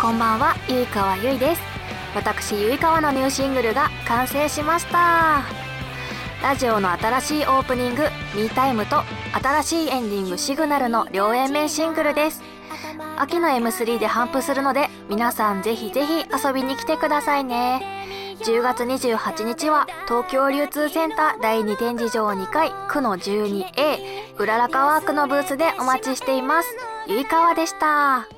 こんばんはゆいかわゆいです。私ゆいかわのニューシングルが完成しました。ラジオの新しいオープニング「ミータイムと新しいエンディング「シグナル」の両演面シングルです。秋の M3 で頒布するので皆さんぜひぜひ遊びに来てくださいね。10月28日は東京流通センター第2展示場2階区の 12A うららかワークのブースでお待ちしています。ゆいかわでした。